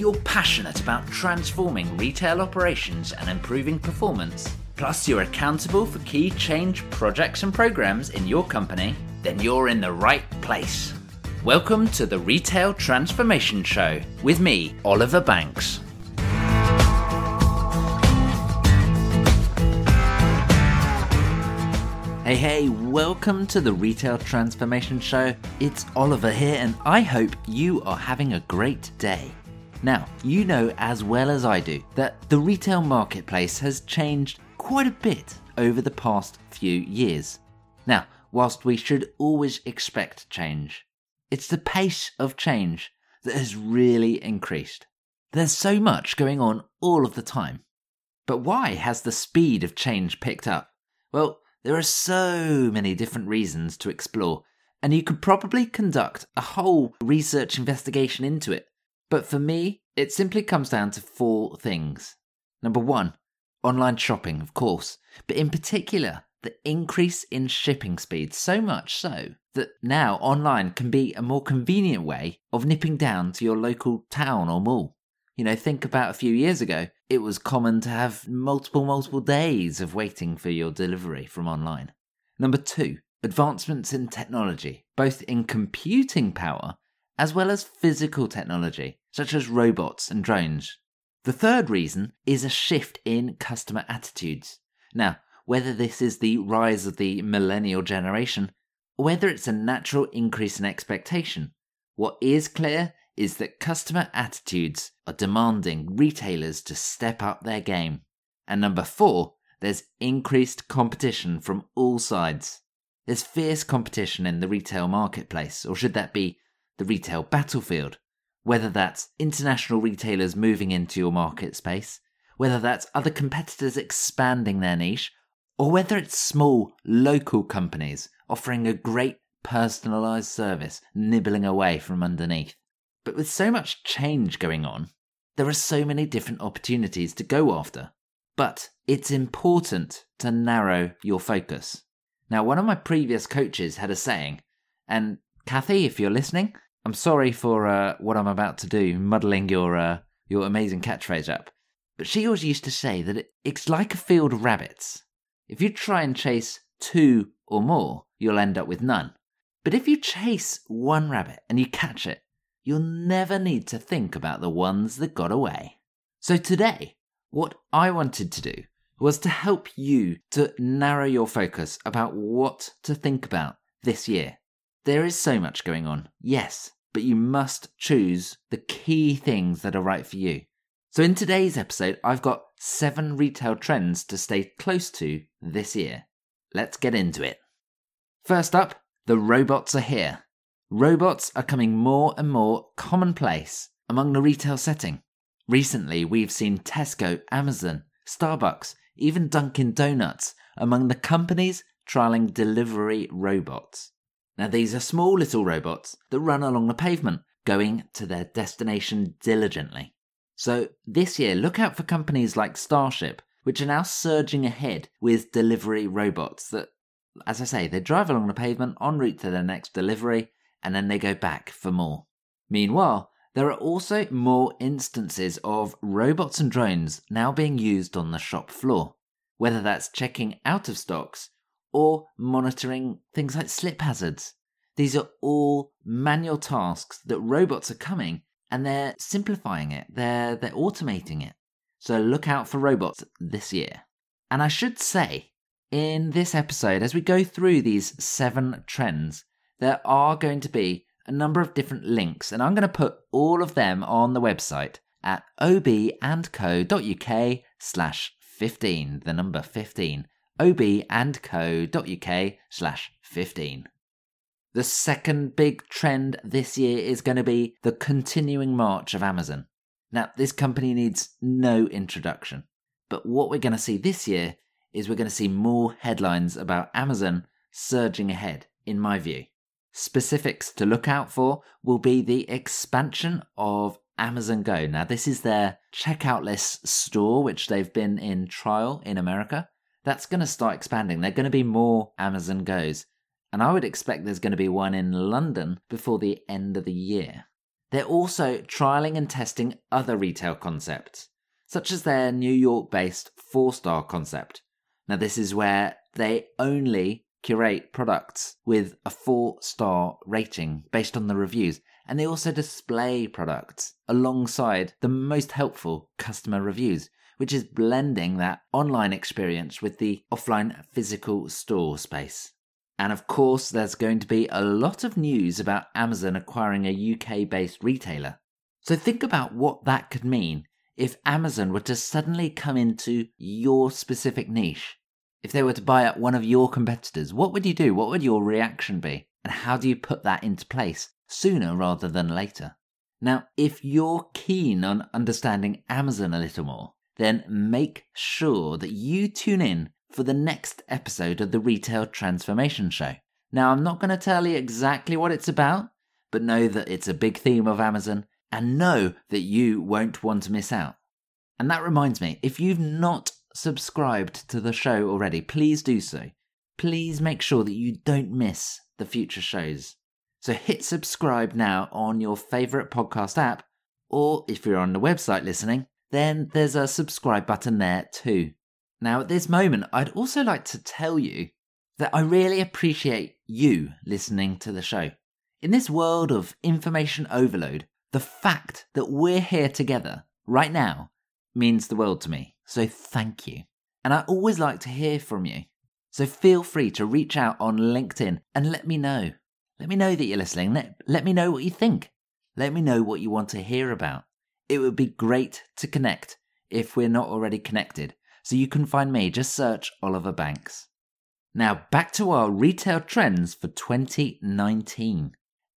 you're passionate about transforming retail operations and improving performance, plus you're accountable for key change projects and programs in your company, then you're in the right place. Welcome to the Retail Transformation Show with me, Oliver Banks. Hey, hey, welcome to the Retail Transformation Show. It's Oliver here, and I hope you are having a great day. Now, you know as well as I do that the retail marketplace has changed quite a bit over the past few years. Now, whilst we should always expect change, it's the pace of change that has really increased. There's so much going on all of the time. But why has the speed of change picked up? Well, there are so many different reasons to explore, and you could probably conduct a whole research investigation into it. But for me, it simply comes down to four things. Number one, online shopping, of course, but in particular, the increase in shipping speed, so much so that now online can be a more convenient way of nipping down to your local town or mall. You know, think about a few years ago, it was common to have multiple, multiple days of waiting for your delivery from online. Number two, advancements in technology, both in computing power as well as physical technology, such as robots and drones. The third reason is a shift in customer attitudes. Now, whether this is the rise of the millennial generation, or whether it's a natural increase in expectation, what is clear is that customer attitudes are demanding retailers to step up their game. And number four, there's increased competition from all sides. There's fierce competition in the retail marketplace, or should that be the retail battlefield? Whether that's international retailers moving into your market space, whether that's other competitors expanding their niche, or whether it's small local companies offering a great personalized service nibbling away from underneath. But with so much change going on, there are so many different opportunities to go after. But it's important to narrow your focus. Now, one of my previous coaches had a saying, and Kathy, if you're listening, I'm sorry for uh, what I'm about to do, muddling your uh, your amazing catchphrase up. But she always used to say that it, it's like a field of rabbits. If you try and chase two or more, you'll end up with none. But if you chase one rabbit and you catch it, you'll never need to think about the ones that got away. So today, what I wanted to do was to help you to narrow your focus about what to think about this year. There is so much going on, yes, but you must choose the key things that are right for you. So, in today's episode, I've got seven retail trends to stay close to this year. Let's get into it. First up, the robots are here. Robots are coming more and more commonplace among the retail setting. Recently, we've seen Tesco, Amazon, Starbucks, even Dunkin' Donuts among the companies trialing delivery robots. Now, these are small little robots that run along the pavement, going to their destination diligently. So, this year, look out for companies like Starship, which are now surging ahead with delivery robots that, as I say, they drive along the pavement en route to their next delivery and then they go back for more. Meanwhile, there are also more instances of robots and drones now being used on the shop floor, whether that's checking out of stocks or monitoring things like slip hazards. These are all manual tasks that robots are coming and they're simplifying it, they're, they're automating it. So look out for robots this year. And I should say, in this episode, as we go through these seven trends, there are going to be a number of different links, and I'm going to put all of them on the website at obandco.uk slash 15, the number 15, obandco.uk slash 15. The second big trend this year is going to be the continuing march of Amazon. Now, this company needs no introduction, but what we're going to see this year is we're going to see more headlines about Amazon surging ahead, in my view. Specifics to look out for will be the expansion of Amazon Go. Now, this is their checkoutless store, which they've been in trial in America. That's going to start expanding. There are going to be more Amazon Goes. And I would expect there's going to be one in London before the end of the year. They're also trialing and testing other retail concepts, such as their New York based four star concept. Now, this is where they only curate products with a four star rating based on the reviews, and they also display products alongside the most helpful customer reviews, which is blending that online experience with the offline physical store space. And of course, there's going to be a lot of news about Amazon acquiring a UK based retailer. So think about what that could mean if Amazon were to suddenly come into your specific niche. If they were to buy up one of your competitors, what would you do? What would your reaction be? And how do you put that into place sooner rather than later? Now, if you're keen on understanding Amazon a little more, then make sure that you tune in for the next episode of the Retail Transformation Show. Now, I'm not going to tell you exactly what it's about, but know that it's a big theme of Amazon and know that you won't want to miss out. And that reminds me if you've not subscribed to the show already, please do so. Please make sure that you don't miss the future shows. So hit subscribe now on your favourite podcast app, or if you're on the website listening, then there's a subscribe button there too. Now, at this moment, I'd also like to tell you that I really appreciate you listening to the show. In this world of information overload, the fact that we're here together right now means the world to me. So thank you. And I always like to hear from you. So feel free to reach out on LinkedIn and let me know. Let me know that you're listening. Let, let me know what you think. Let me know what you want to hear about. It would be great to connect if we're not already connected so you can find me. Just search Oliver Banks. Now, back to our retail trends for 2019.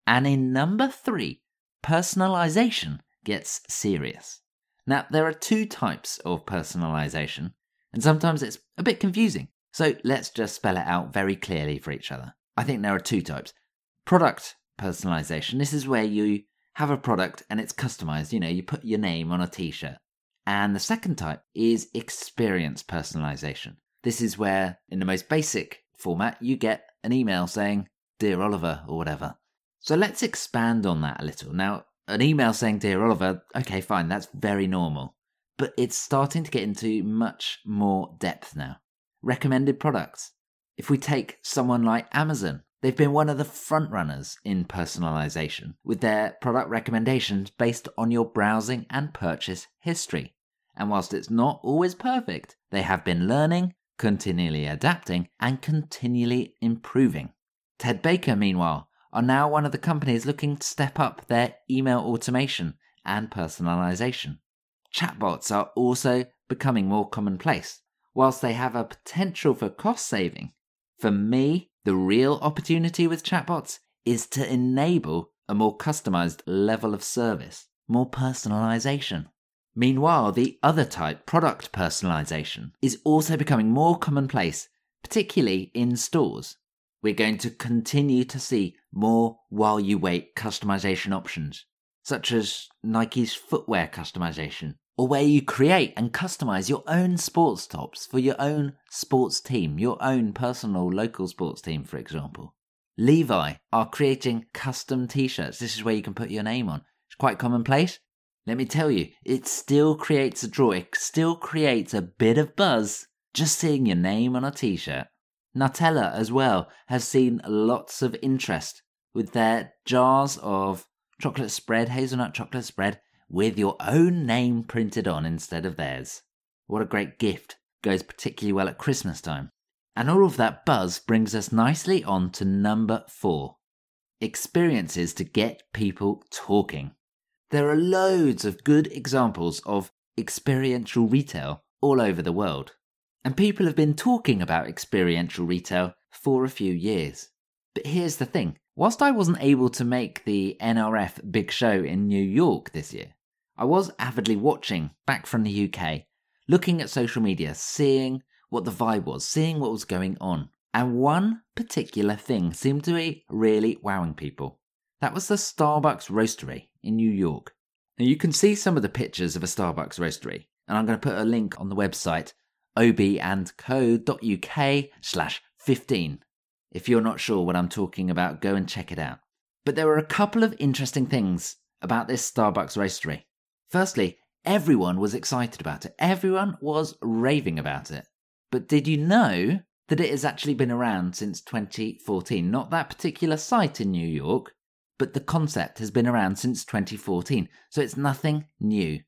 And in number three, personalization gets serious. Now, there are two types of personalization, and sometimes it's a bit confusing. So let's just spell it out very clearly for each other. I think there are two types. Product personalization. This is where you have a product and it's customized. You know, you put your name on a t shirt. And the second type is experience personalization. This is where, in the most basic format, you get an email saying, Dear Oliver, or whatever. So let's expand on that a little. Now, an email saying, Dear Oliver, okay, fine, that's very normal. But it's starting to get into much more depth now. Recommended products. If we take someone like Amazon, they've been one of the frontrunners in personalization with their product recommendations based on your browsing and purchase history. And whilst it's not always perfect, they have been learning, continually adapting, and continually improving. Ted Baker, meanwhile, are now one of the companies looking to step up their email automation and personalization. Chatbots are also becoming more commonplace. Whilst they have a potential for cost saving, for me, the real opportunity with chatbots is to enable a more customized level of service, more personalization. Meanwhile, the other type, product personalization, is also becoming more commonplace, particularly in stores. We're going to continue to see more while you wait customization options, such as Nike's footwear customization, or where you create and customize your own sports tops for your own sports team, your own personal local sports team, for example. Levi are creating custom t shirts. This is where you can put your name on. It's quite commonplace, let me tell you, it still creates a draw, it still creates a bit of buzz just seeing your name on a t shirt. Nutella, as well, has seen lots of interest with their jars of chocolate spread, hazelnut chocolate spread, with your own name printed on instead of theirs. What a great gift. Goes particularly well at Christmas time. And all of that buzz brings us nicely on to number four experiences to get people talking. There are loads of good examples of experiential retail all over the world. And people have been talking about experiential retail for a few years. But here's the thing whilst I wasn't able to make the NRF big show in New York this year, I was avidly watching back from the UK, looking at social media, seeing what the vibe was, seeing what was going on. And one particular thing seemed to be really wowing people. That was the Starbucks Roastery in New York. Now you can see some of the pictures of a Starbucks roastery, and I'm going to put a link on the website obandco.uk slash 15. If you're not sure what I'm talking about, go and check it out. But there were a couple of interesting things about this Starbucks roastery. Firstly, everyone was excited about it. Everyone was raving about it. But did you know that it has actually been around since 2014? Not that particular site in New York, but the concept has been around since 2014. So it's nothing new,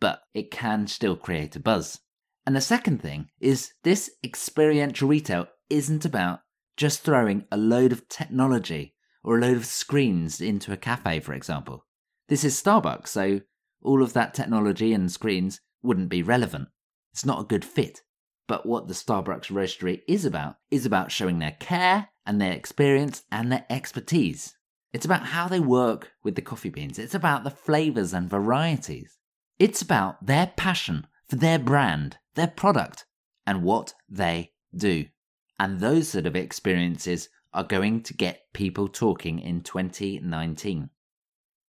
but it can still create a buzz. And the second thing is this experiential retail isn't about just throwing a load of technology or a load of screens into a cafe, for example. This is Starbucks, so all of that technology and screens wouldn't be relevant. It's not a good fit. But what the Starbucks roastery is about is about showing their care and their experience and their expertise. It's about how they work with the coffee beans. It's about the flavors and varieties. It's about their passion for their brand, their product, and what they do. And those sort of experiences are going to get people talking in 2019.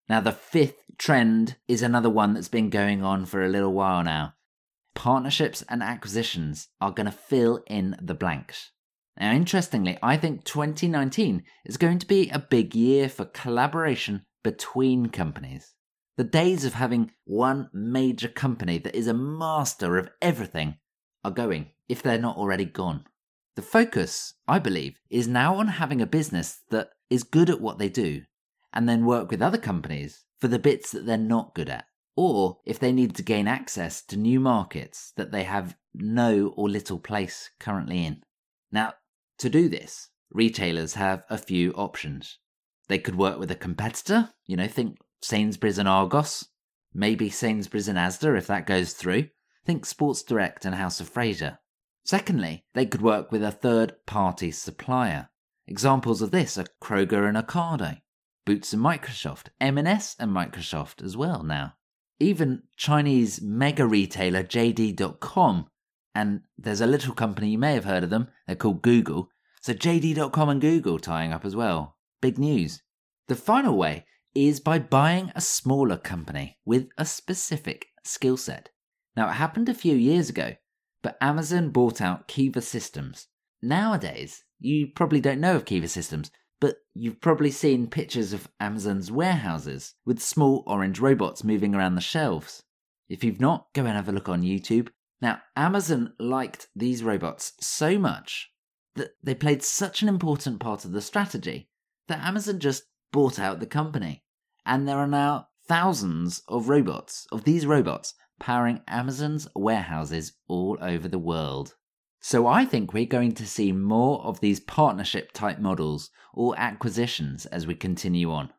Now, the fifth trend is another one that's been going on for a little while now. Partnerships and acquisitions are going to fill in the blanks. Now, interestingly, I think 2019 is going to be a big year for collaboration between companies. The days of having one major company that is a master of everything are going, if they're not already gone. The focus, I believe, is now on having a business that is good at what they do and then work with other companies for the bits that they're not good at. Or if they need to gain access to new markets that they have no or little place currently in. Now, to do this, retailers have a few options. They could work with a competitor, you know, think Sainsbury's and Argos, maybe Sainsbury's and Asda if that goes through. Think Sports Direct and House of Fraser. Secondly, they could work with a third party supplier. Examples of this are Kroger and Ocado, Boots and Microsoft, M&S and Microsoft as well now. Even Chinese mega retailer JD.com, and there's a little company you may have heard of them, they're called Google. So JD.com and Google tying up as well. Big news. The final way is by buying a smaller company with a specific skill set. Now, it happened a few years ago but Amazon bought out Kiva Systems. Nowadays, you probably don't know of Kiva Systems, but you've probably seen pictures of Amazon's warehouses with small orange robots moving around the shelves. If you've not, go and have a look on YouTube. Now, Amazon liked these robots so much that they played such an important part of the strategy that Amazon just bought out the company. And there are now thousands of robots, of these robots, powering Amazon's warehouses all over the world. So I think we're going to see more of these partnership type models or acquisitions as we continue on.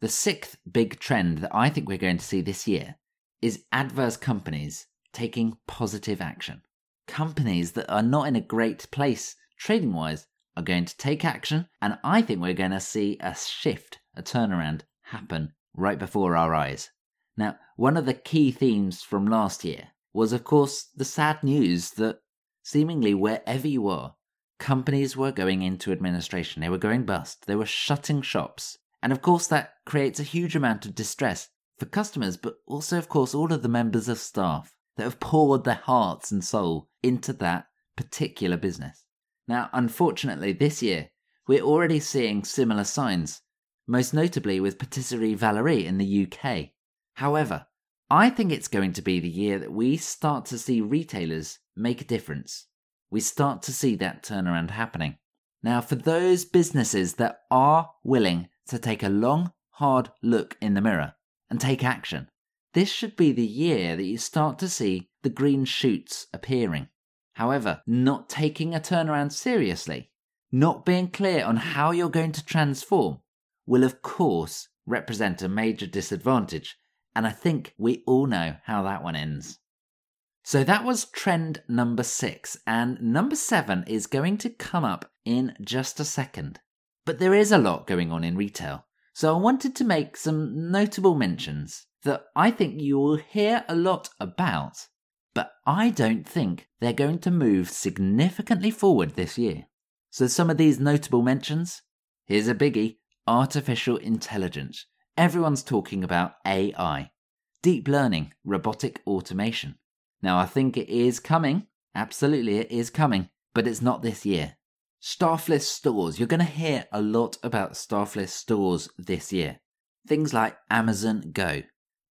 The sixth big trend that I think we're going to see this year is adverse companies taking positive action. Companies that are not in a great place trading wise are going to take action, and I think we're going to see a shift, a turnaround happen right before our eyes. Now, one of the key themes from last year was, of course, the sad news that seemingly wherever you are, companies were going into administration. They were going bust. They were shutting shops. And of course, that creates a huge amount of distress for customers, but also, of course, all of the members of staff that have poured their hearts and soul into that particular business. Now, unfortunately, this year, we're already seeing similar signs, most notably with Patisserie Valerie in the UK. However, I think it's going to be the year that we start to see retailers make a difference. We start to see that turnaround happening. Now, for those businesses that are willing to take a long, hard look in the mirror and take action, this should be the year that you start to see the green shoots appearing. However, not taking a turnaround seriously, not being clear on how you're going to transform, will of course represent a major disadvantage and I think we all know how that one ends. So that was trend number six, and number seven is going to come up in just a second. But there is a lot going on in retail, so I wanted to make some notable mentions that I think you will hear a lot about, but I don't think they're going to move significantly forward this year. So, some of these notable mentions here's a biggie artificial intelligence. Everyone's talking about AI, deep learning, robotic automation. Now, I think it is coming. Absolutely, it is coming, but it's not this year. Staffless stores. You're going to hear a lot about staffless stores this year. things like Amazon Go.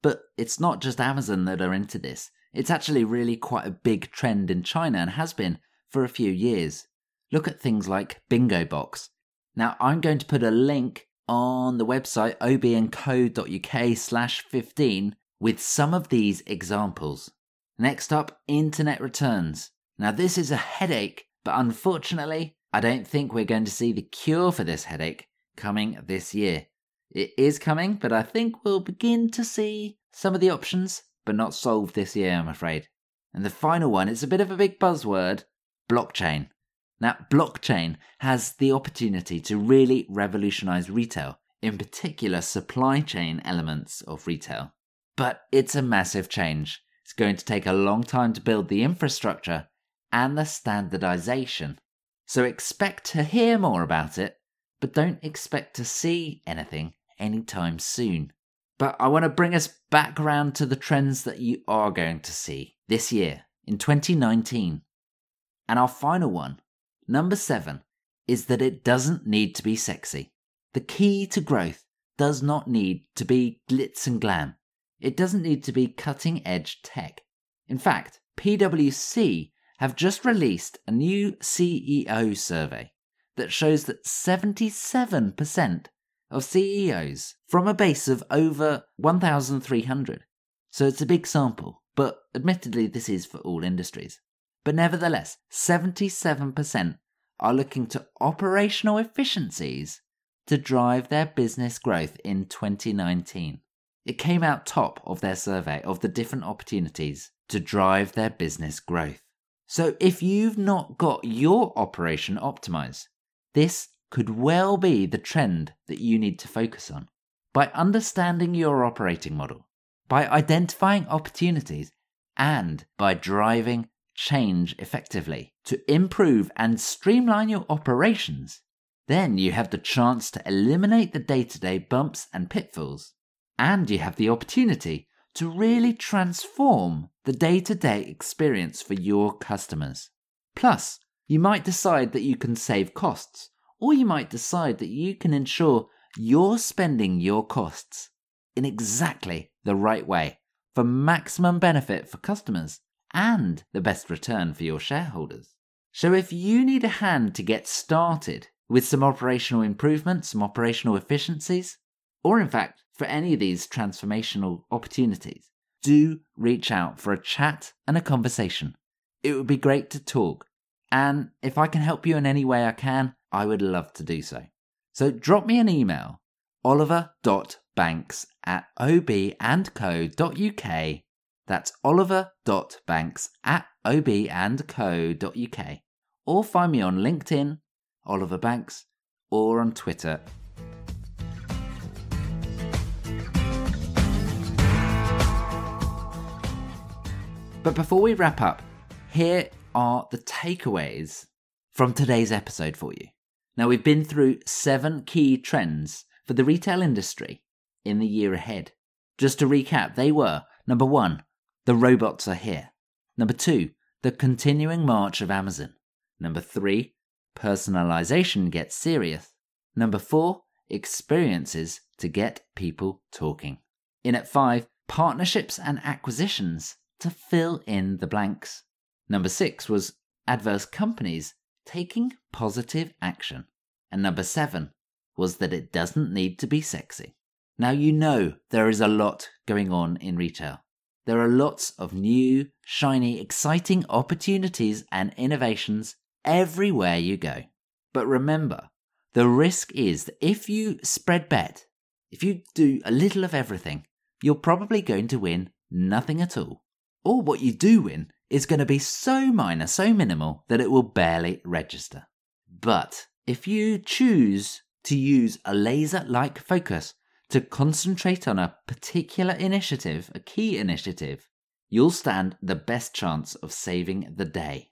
But it's not just Amazon that are into this. It's actually really quite a big trend in China and has been for a few years. Look at things like Bingo Box. Now, I'm going to put a link on the website obandco.uk slash 15 with some of these examples. Next up, internet returns. Now, this is a headache, but unfortunately, I don't think we're going to see the cure for this headache coming this year. It is coming, but I think we'll begin to see some of the options, but not solved this year, I'm afraid. And the final one, it's a bit of a big buzzword blockchain. Now, blockchain has the opportunity to really revolutionize retail, in particular supply chain elements of retail. But it's a massive change. It's going to take a long time to build the infrastructure and the standardization. So expect to hear more about it, but don't expect to see anything anytime soon. But I want to bring us back around to the trends that you are going to see this year in 2019. And our final one Number seven is that it doesn't need to be sexy. The key to growth does not need to be glitz and glam. It doesn't need to be cutting edge tech. In fact, PwC have just released a new CEO survey that shows that 77% of CEOs from a base of over 1,300. So it's a big sample, but admittedly, this is for all industries. But nevertheless, 77% are looking to operational efficiencies to drive their business growth in 2019. It came out top of their survey of the different opportunities to drive their business growth. So if you've not got your operation optimized, this could well be the trend that you need to focus on. By understanding your operating model, by identifying opportunities, and by driving change effectively to improve and streamline your operations, then you have the chance to eliminate the day to day bumps and pitfalls. And you have the opportunity to really transform the day to day experience for your customers. Plus, you might decide that you can save costs, or you might decide that you can ensure you're spending your costs in exactly the right way for maximum benefit for customers and the best return for your shareholders. So if you need a hand to get started with some operational improvements, some operational efficiencies, or in fact for any of these transformational opportunities, do reach out for a chat and a conversation. It would be great to talk. And if I can help you in any way I can, I would love to do so. So drop me an email, oliver.banks at obandco.uk that's oliver.banks at obandco.uk. Or find me on LinkedIn, Oliver Banks, or on Twitter. But before we wrap up, here are the takeaways from today's episode for you. Now, we've been through seven key trends for the retail industry in the year ahead. Just to recap, they were number one, the robots are here. Number two, the continuing march of Amazon. Number three, personalization gets serious. Number four, experiences to get people talking. In at five, partnerships and acquisitions to fill in the blanks. Number six was adverse companies taking positive action. And number seven was that it doesn't need to be sexy. Now you know there is a lot going on in retail. There are lots of new, shiny, exciting opportunities and innovations everywhere you go. But remember, the risk is that if you spread bet, if you do a little of everything, you're probably going to win nothing at all. Or what you do win is going to be so minor, so minimal that it will barely register. But if you choose to use a laser like focus to concentrate on a particular initiative, a key initiative, you'll stand the best chance of saving the day.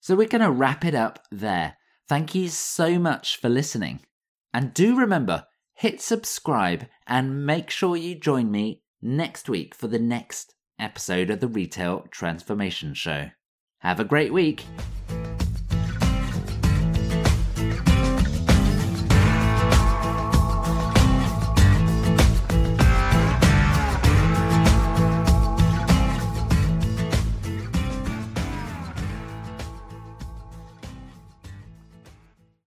So we're going to wrap it up there. Thank you so much for listening. And do remember, hit subscribe and make sure you join me next week for the next episode of the Retail Transformation Show. Have a great week.